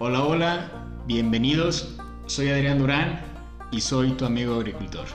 Hola, hola, bienvenidos. Soy Adrián Durán y soy tu amigo agricultor.